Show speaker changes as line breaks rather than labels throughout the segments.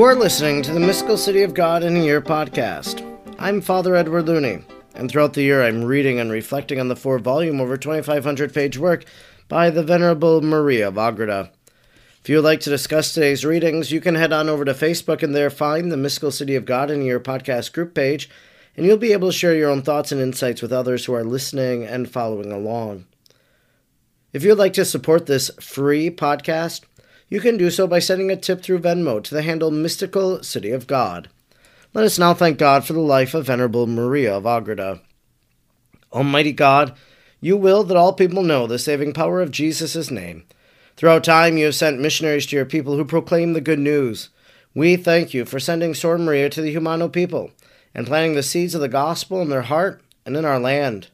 You are listening to the Mystical City of God in a Year podcast. I'm Father Edward Looney, and throughout the year I'm reading and reflecting on the four volume, over 2,500 page work by the Venerable Maria of Agreda. If you would like to discuss today's readings, you can head on over to Facebook and there find the Mystical City of God in a Year podcast group page, and you'll be able to share your own thoughts and insights with others who are listening and following along. If you'd like to support this free podcast, you can do so by sending a tip through Venmo to the handle Mystical City of God. Let us now thank God for the life of Venerable Maria of Agreda. Almighty God, you will that all people know the saving power of Jesus' name. Throughout time, you have sent missionaries to your people who proclaim the good news. We thank you for sending Sor Maria to the Jumano people and planting the seeds of the gospel in their heart and in our land.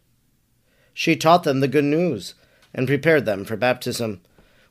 She taught them the good news and prepared them for baptism.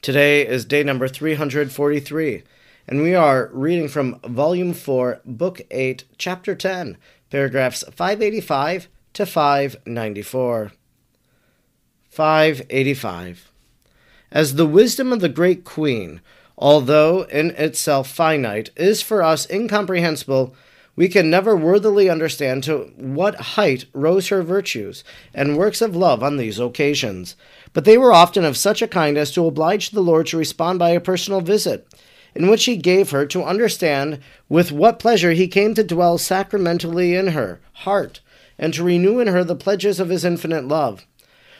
Today is day number 343, and we are reading from Volume 4, Book 8, Chapter 10, paragraphs 585 to 594. 585. As the wisdom of the great queen, although in itself finite, is for us incomprehensible, we can never worthily understand to what height rose her virtues and works of love on these occasions but they were often of such a kind as to oblige the Lord to respond by a personal visit, in which he gave her to understand with what pleasure he came to dwell sacramentally in her heart, and to renew in her the pledges of his infinite love.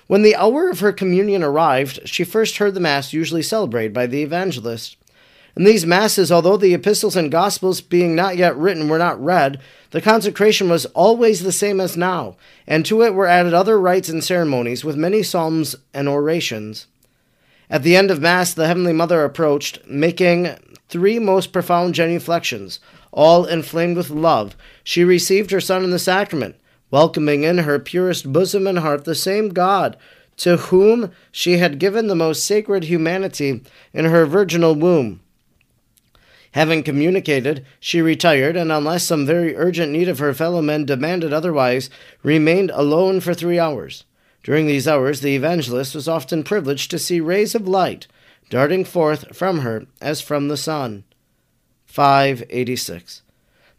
When the hour of her communion arrived, she first heard the Mass usually celebrated by the evangelist. In these Masses, although the epistles and Gospels, being not yet written, were not read, the consecration was always the same as now, and to it were added other rites and ceremonies, with many psalms and orations. At the end of Mass, the Heavenly Mother approached, making three most profound genuflections. All inflamed with love, she received her Son in the sacrament, welcoming in her purest bosom and heart the same God to whom she had given the most sacred humanity in her virginal womb. Having communicated, she retired, and unless some very urgent need of her fellow men demanded otherwise, remained alone for three hours. During these hours, the evangelist was often privileged to see rays of light darting forth from her as from the sun. 586.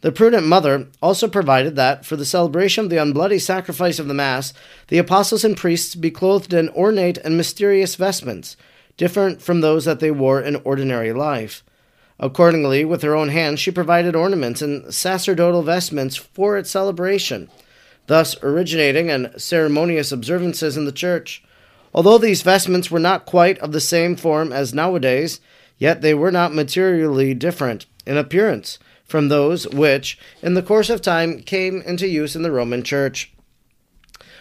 The prudent mother also provided that, for the celebration of the unbloody sacrifice of the Mass, the apostles and priests be clothed in ornate and mysterious vestments, different from those that they wore in ordinary life. Accordingly, with her own hands, she provided ornaments and sacerdotal vestments for its celebration, thus originating and ceremonious observances in the church. Although these vestments were not quite of the same form as nowadays, yet they were not materially different in appearance from those which, in the course of time, came into use in the Roman Church.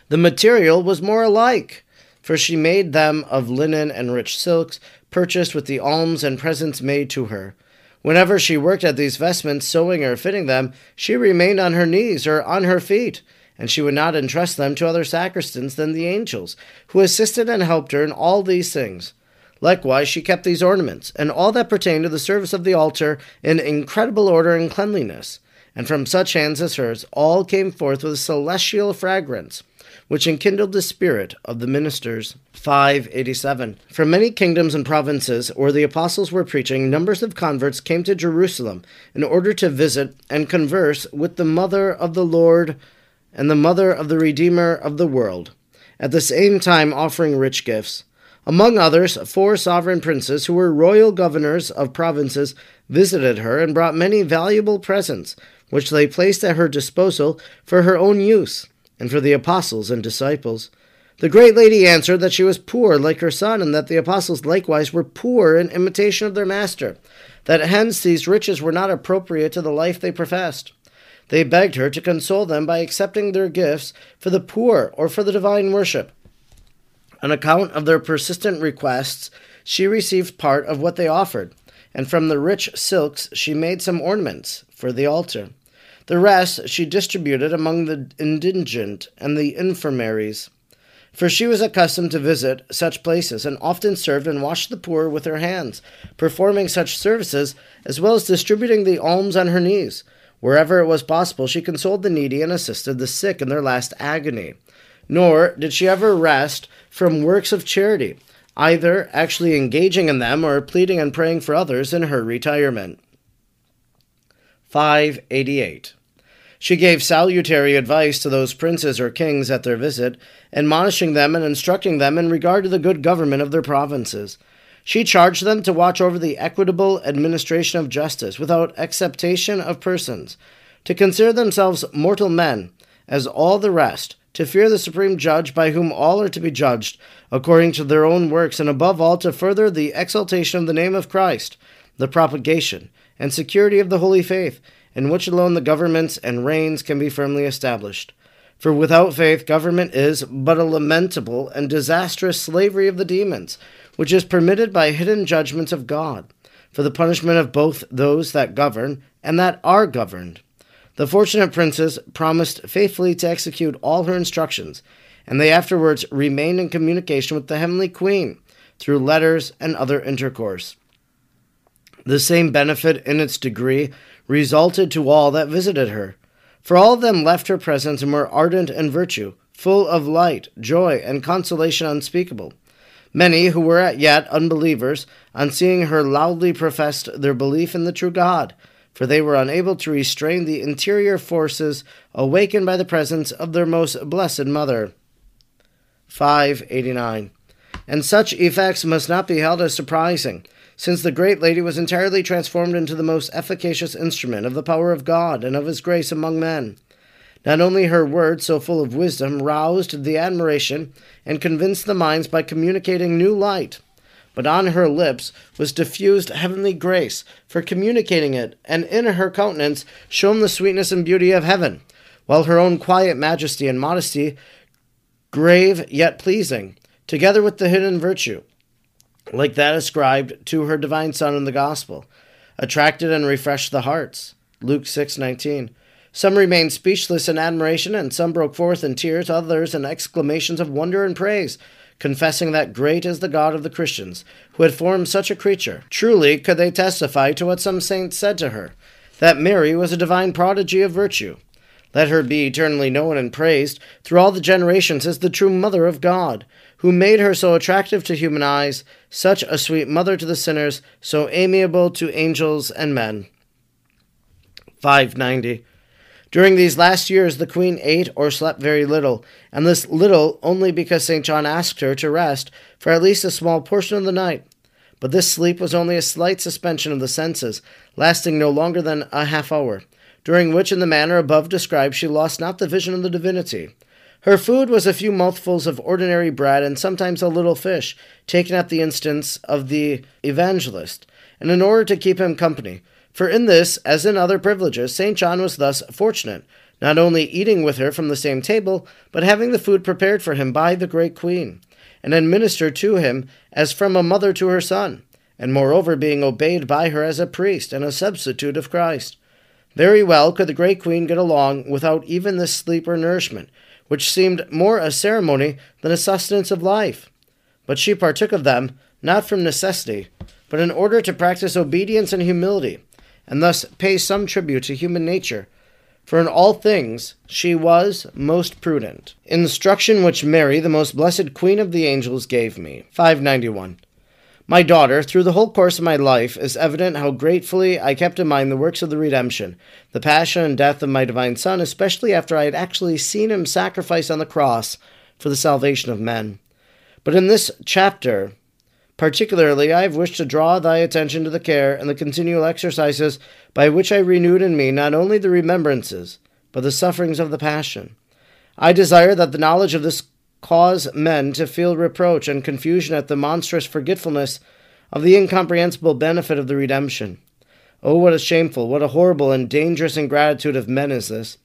The material was more alike, for she made them of linen and rich silks, purchased with the alms and presents made to her. Whenever she worked at these vestments, sewing or fitting them, she remained on her knees or on her feet, and she would not entrust them to other sacristans than the angels, who assisted and helped her in all these things. Likewise, she kept these ornaments, and all that pertained to the service of the altar, in incredible order and cleanliness. And from such hands as hers, all came forth with a celestial fragrance, which enkindled the spirit of the ministers. 587. From many kingdoms and provinces where the apostles were preaching, numbers of converts came to Jerusalem in order to visit and converse with the mother of the Lord and the mother of the Redeemer of the world, at the same time offering rich gifts. Among others, four sovereign princes who were royal governors of provinces visited her and brought many valuable presents, which they placed at her disposal for her own use and for the apostles and disciples. The great lady answered that she was poor like her son, and that the apostles likewise were poor in imitation of their master, that hence these riches were not appropriate to the life they professed. They begged her to console them by accepting their gifts for the poor or for the divine worship. On account of their persistent requests, she received part of what they offered, and from the rich silks she made some ornaments for the altar. The rest she distributed among the indigent and the infirmaries. For she was accustomed to visit such places, and often served and washed the poor with her hands, performing such services, as well as distributing the alms on her knees. Wherever it was possible, she consoled the needy and assisted the sick in their last agony. Nor did she ever rest from works of charity, either actually engaging in them or pleading and praying for others in her retirement. 588. She gave salutary advice to those princes or kings at their visit, admonishing them and instructing them in regard to the good government of their provinces. She charged them to watch over the equitable administration of justice without acceptation of persons, to consider themselves mortal men, as all the rest, to fear the supreme judge by whom all are to be judged, according to their own works, and above all to further the exaltation of the name of Christ, the propagation and security of the holy faith in which alone the governments and reigns can be firmly established. For without faith, government is but a lamentable and disastrous slavery of the demons, which is permitted by hidden judgments of God, for the punishment of both those that govern and that are governed. The fortunate princess promised faithfully to execute all her instructions, and they afterwards remained in communication with the heavenly queen through letters and other intercourse. The same benefit in its degree resulted to all that visited her. For all of them left her presence and were ardent in virtue, full of light, joy, and consolation unspeakable. Many who were yet unbelievers, on seeing her loudly professed their belief in the true God, for they were unable to restrain the interior forces awakened by the presence of their most blessed Mother. 589. And such effects must not be held as surprising since the great lady was entirely transformed into the most efficacious instrument of the power of God and of His grace among men. Not only her words, so full of wisdom, roused the admiration and convinced the minds by communicating new light, but on her lips was diffused heavenly grace for communicating it, and in her countenance shone the sweetness and beauty of heaven, while her own quiet majesty and modesty, grave yet pleasing, together with the hidden virtue, like that ascribed to her divine Son in the Gospel, attracted and refreshed the hearts. Luke 6:19. Some remained speechless in admiration, and some broke forth in tears, others in exclamations of wonder and praise, confessing that great is the God of the Christians, who had formed such a creature. Truly could they testify to what some saints said to her, that Mary was a divine prodigy of virtue. Let her be eternally known and praised through all the generations as the true Mother of God, who made her so attractive to human eyes, such a sweet mother to the sinners, so amiable to angels and men. 590. During these last years, the queen ate or slept very little, and this little only because St. John asked her to rest for at least a small portion of the night. But this sleep was only a slight suspension of the senses, lasting no longer than a half hour, during which, in the manner above described, she lost not the vision of the divinity. Her food was a few mouthfuls of ordinary bread and sometimes a little fish, taken at the instance of the evangelist, and in order to keep him company. For in this, as in other privileges, St. John was thus fortunate, not only eating with her from the same table, but having the food prepared for him by the great queen, and administered to him as from a mother to her son, and moreover being obeyed by her as a priest and a substitute of Christ. Very well could the great queen get along without even this sleep or nourishment, which seemed more a ceremony than a sustenance of life. But she partook of them, not from necessity, but in order to practice obedience and humility, and thus pay some tribute to human nature. For in all things she was most prudent. Instruction which Mary, the most blessed Queen of the angels, gave me. 591. My daughter, through the whole course of my life, is evident how gratefully I kept in mind the works of the redemption, the passion and death of my divine Son, especially after I had actually seen him sacrifice on the cross for the salvation of men. But in this chapter, particularly, I have wished to draw thy attention to the care and the continual exercises by which I renewed in me not only the remembrances, but the sufferings of the Passion. I desire that the knowledge of this cause men to feel reproach and confusion at the monstrous forgetfulness of the incomprehensible benefit of the redemption. Oh, what a shameful, what a horrible and dangerous ingratitude of men is this!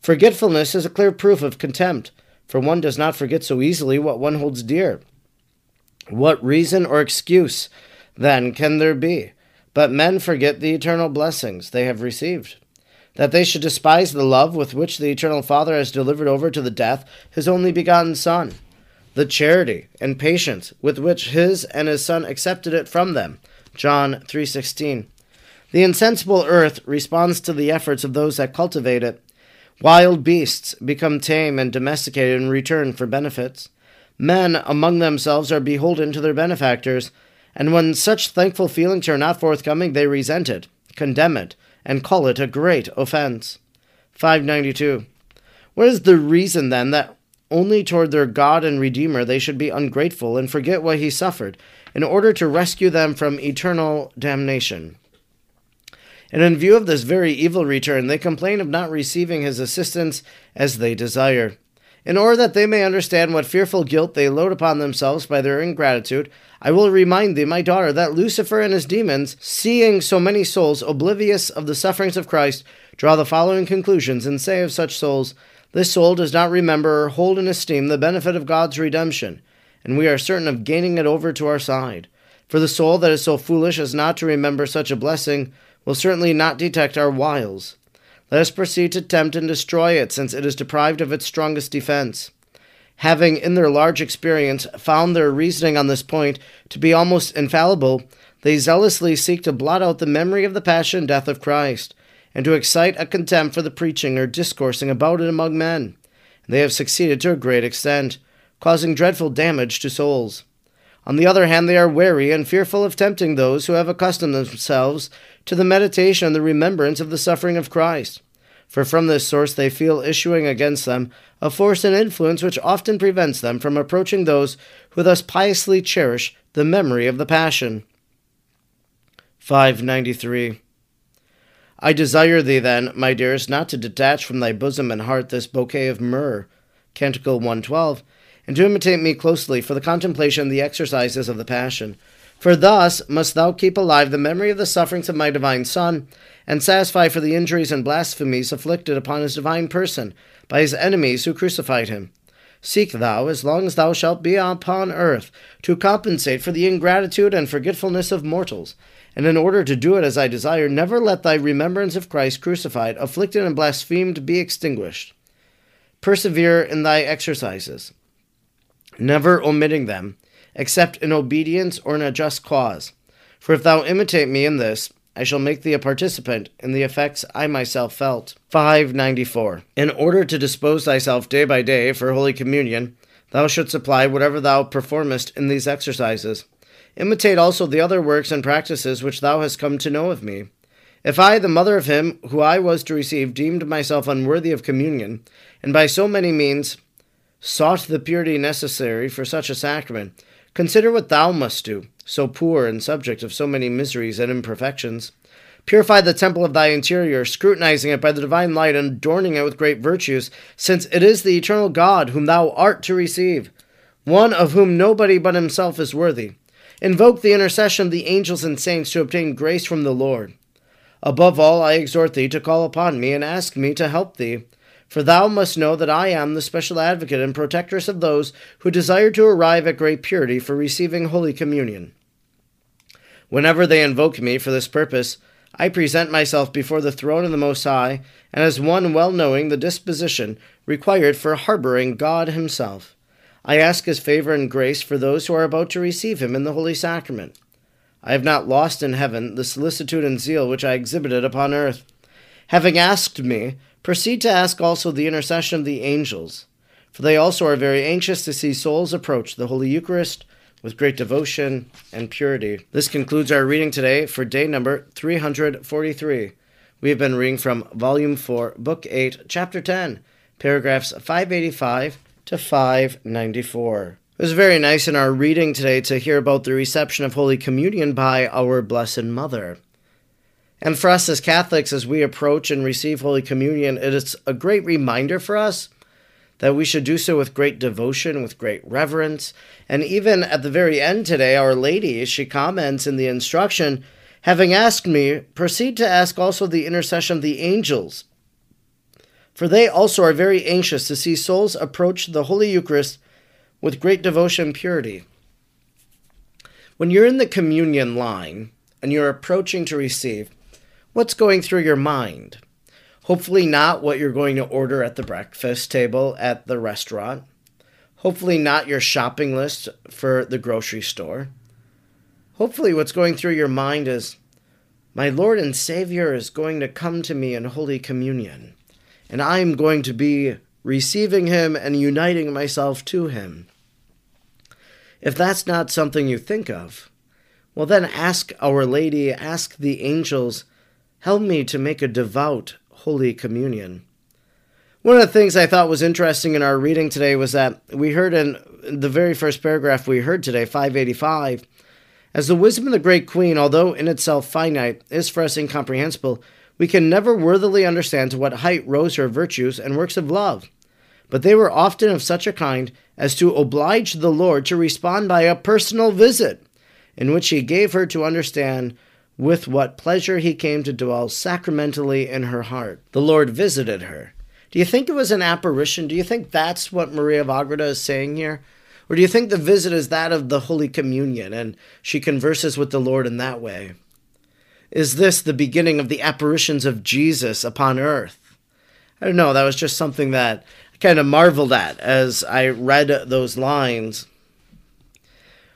Forgetfulness is a clear proof of contempt, for one does not forget so easily what one holds dear. What reason or excuse, then, can there be But men forget the eternal blessings they have received. That they should despise the love with which the eternal Father has delivered over to the death his only begotten Son, the charity and patience with which his and his Son accepted it from them. John 3:16. The insensible earth responds to the efforts of those that cultivate it. Wild beasts become tame and domesticated in return for benefits. Men among themselves are beholden to their benefactors, and when such thankful feelings are not forthcoming, they resent it, condemn it, and call it a great offense. 592. What is the reason then that only toward their God and Redeemer they should be ungrateful and forget what he suffered, in order to rescue them from eternal damnation? And in view of this very evil return, they complain of not receiving his assistance as they desire. In order that they may understand what fearful guilt they load upon themselves by their ingratitude, I will remind thee, my daughter, that Lucifer and his demons, seeing so many souls oblivious of the sufferings of Christ, draw the following conclusions and say of such souls, This soul does not remember or hold in esteem the benefit of God's redemption, and we are certain of gaining it over to our side. For the soul that is so foolish as not to remember such a blessing will certainly not detect our wiles. Let us proceed to tempt and destroy it, since it is deprived of its strongest defense. Having, in their large experience, found their reasoning on this point to be almost infallible, they zealously seek to blot out the memory of the passion and death of Christ, and to excite a contempt for the preaching or discoursing about it among men. They have succeeded to a great extent, causing dreadful damage to souls. On the other hand, they are wary and fearful of tempting those who have accustomed themselves to the meditation and the remembrance of the suffering of Christ. For from this source they feel issuing against them a force and influence which often prevents them from approaching those who thus piously cherish the memory of the Passion. 593. I desire thee, then, my dearest, not to detach from thy bosom and heart this bouquet of myrrh, Canticle 112, and to imitate me closely for the contemplation and the exercises of the Passion for thus must thou keep alive the memory of the sufferings of my divine Son, and satisfy for the injuries and blasphemies afflicted upon his divine person by his enemies who crucified him. Seek thou, as long as thou shalt be upon earth, to compensate for the ingratitude and forgetfulness of mortals. And in order to do it as I desire, never let thy remembrance of Christ crucified, afflicted, and blasphemed be extinguished. Persevere in thy exercises, never omitting them except in obedience or in a just cause. For if thou imitate me in this, I shall make thee a participant in the effects I myself felt. 594. In order to dispose thyself day by day for Holy Communion, thou shouldst apply whatever thou performest in these exercises. Imitate also the other works and practices which thou hast come to know of me. If I, the mother of him who I was to receive, deemed myself unworthy of communion, and by so many means sought the purity necessary for such a sacrament, Consider what thou must do, so poor and subject of so many miseries and imperfections. Purify the temple of thy interior, scrutinizing it by the divine light and adorning it with great virtues, since it is the eternal God whom thou art to receive, one of whom nobody but himself is worthy. Invoke the intercession of the angels and saints to obtain grace from the Lord. Above all, I exhort thee to call upon me and ask me to help thee. For thou must know that I am the special advocate and protectress of those who desire to arrive at great purity for receiving Holy Communion. Whenever they invoke me for this purpose, I present myself before the throne of the Most High, and as one well knowing the disposition required for harboring God Himself. I ask His favor and grace for those who are about to receive Him in the Holy Sacrament. I have not lost in heaven the solicitude and zeal which I exhibited upon earth. Having asked me, Proceed to ask also the intercession of the angels, for they also are very anxious to see souls approach the Holy Eucharist with great devotion and purity. This concludes our reading today for day number 343. We have been reading from Volume 4, Book 8, Chapter 10, paragraphs 585 to 594. It was very nice in our reading today to hear about the reception of Holy Communion by our Blessed Mother. And for us as Catholics, as we approach and receive Holy Communion, it is a great reminder for us that we should do so with great devotion, with great reverence. And even at the very end today, Our Lady, she comments in the instruction, having asked me, proceed to ask also the intercession of the angels. For they also are very anxious to see souls approach the Holy Eucharist with great devotion and purity. When you're in the communion line, and you're approaching to receive, what's going through your mind? Hopefully, not what you're going to order at the breakfast table at the restaurant. Hopefully, not your shopping list for the grocery store. Hopefully, what's going through your mind is my Lord and Savior is going to come to me in Holy Communion, and I am going to be receiving Him and uniting myself to Him. If that's not something you think of, well, then ask Our Lady, ask the angels, help me to make a devout Holy Communion. One of the things I thought was interesting in our reading today was that we heard in the very first paragraph we heard today, 585, as the wisdom of the great queen, although in itself finite, is for us incomprehensible, we can never worthily understand to what height rose her virtues and works of love. But they were often of such a kind as to oblige the Lord to respond by a personal visit, in which he gave her to understand with what pleasure he came to dwell sacramentally in her heart. The Lord visited her. Do you think it was an apparition? Do you think that's what Maria of Agreda is saying here? Or do you think the visit is that of the Holy Communion and she converses with the Lord in that way? Is this the beginning of the apparitions of Jesus upon earth? I don't know. That was just something that I kind of marveled at as I read those lines.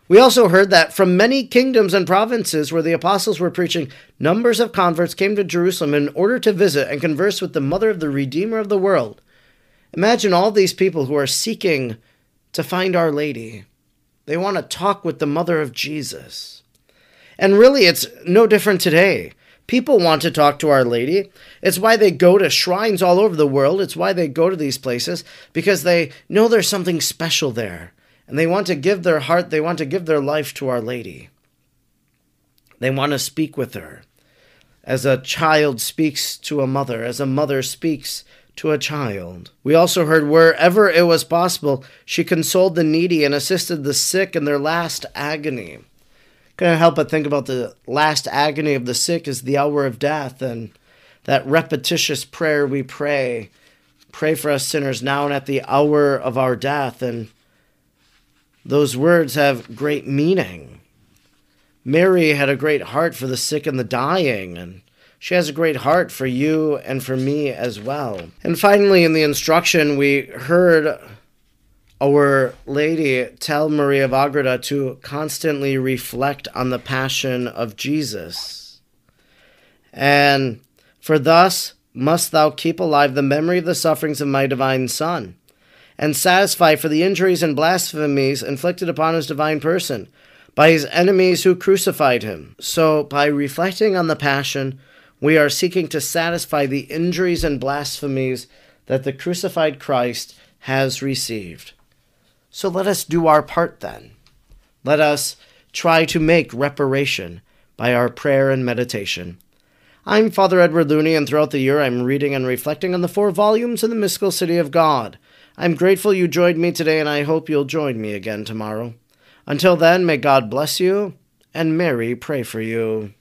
We also heard that from many kingdoms and provinces where the apostles were preaching, numbers of converts came to Jerusalem in order to visit and converse with the mother of the Redeemer of the world. Imagine all these people who are seeking to find Our Lady. They want to talk with the mother of Jesus. And really, it's no different today. People want to talk to Our Lady. It's why they go to shrines all over the world. It's why they go to these places, because they know there's something special there. And they want to give their heart, they want to give their life to Our Lady. They want to speak with her. As a child speaks to a mother, as a mother speaks to a child. We also heard wherever it was possible, she consoled the needy and assisted the sick in their last agony. Couldn't help but think about the last agony of the sick is the hour of death, and that repetitious prayer we pray. Pray for us sinners now and at the hour of our death. And those words have great meaning. Mary had a great heart for the sick and the dying, and she has a great heart for you and for me as well. And finally, in the instruction, we heard our Lady tell Maria of Agreda to constantly reflect on the passion of Jesus. And for thus must thou keep alive the memory of the sufferings of my divine Son, and satisfy for the injuries and blasphemies inflicted upon his divine person by his enemies who crucified him. So, by reflecting on the passion, we are seeking to satisfy the injuries and blasphemies that the crucified Christ has received. So let us do our part then. Let us try to make reparation by our prayer and meditation. I'm Father Edward Looney, and throughout the year I'm reading and reflecting on the four volumes in the mystical city of God. I'm grateful you joined me today, and I hope you'll join me again tomorrow. Until then, may God bless you, and Mary pray for you.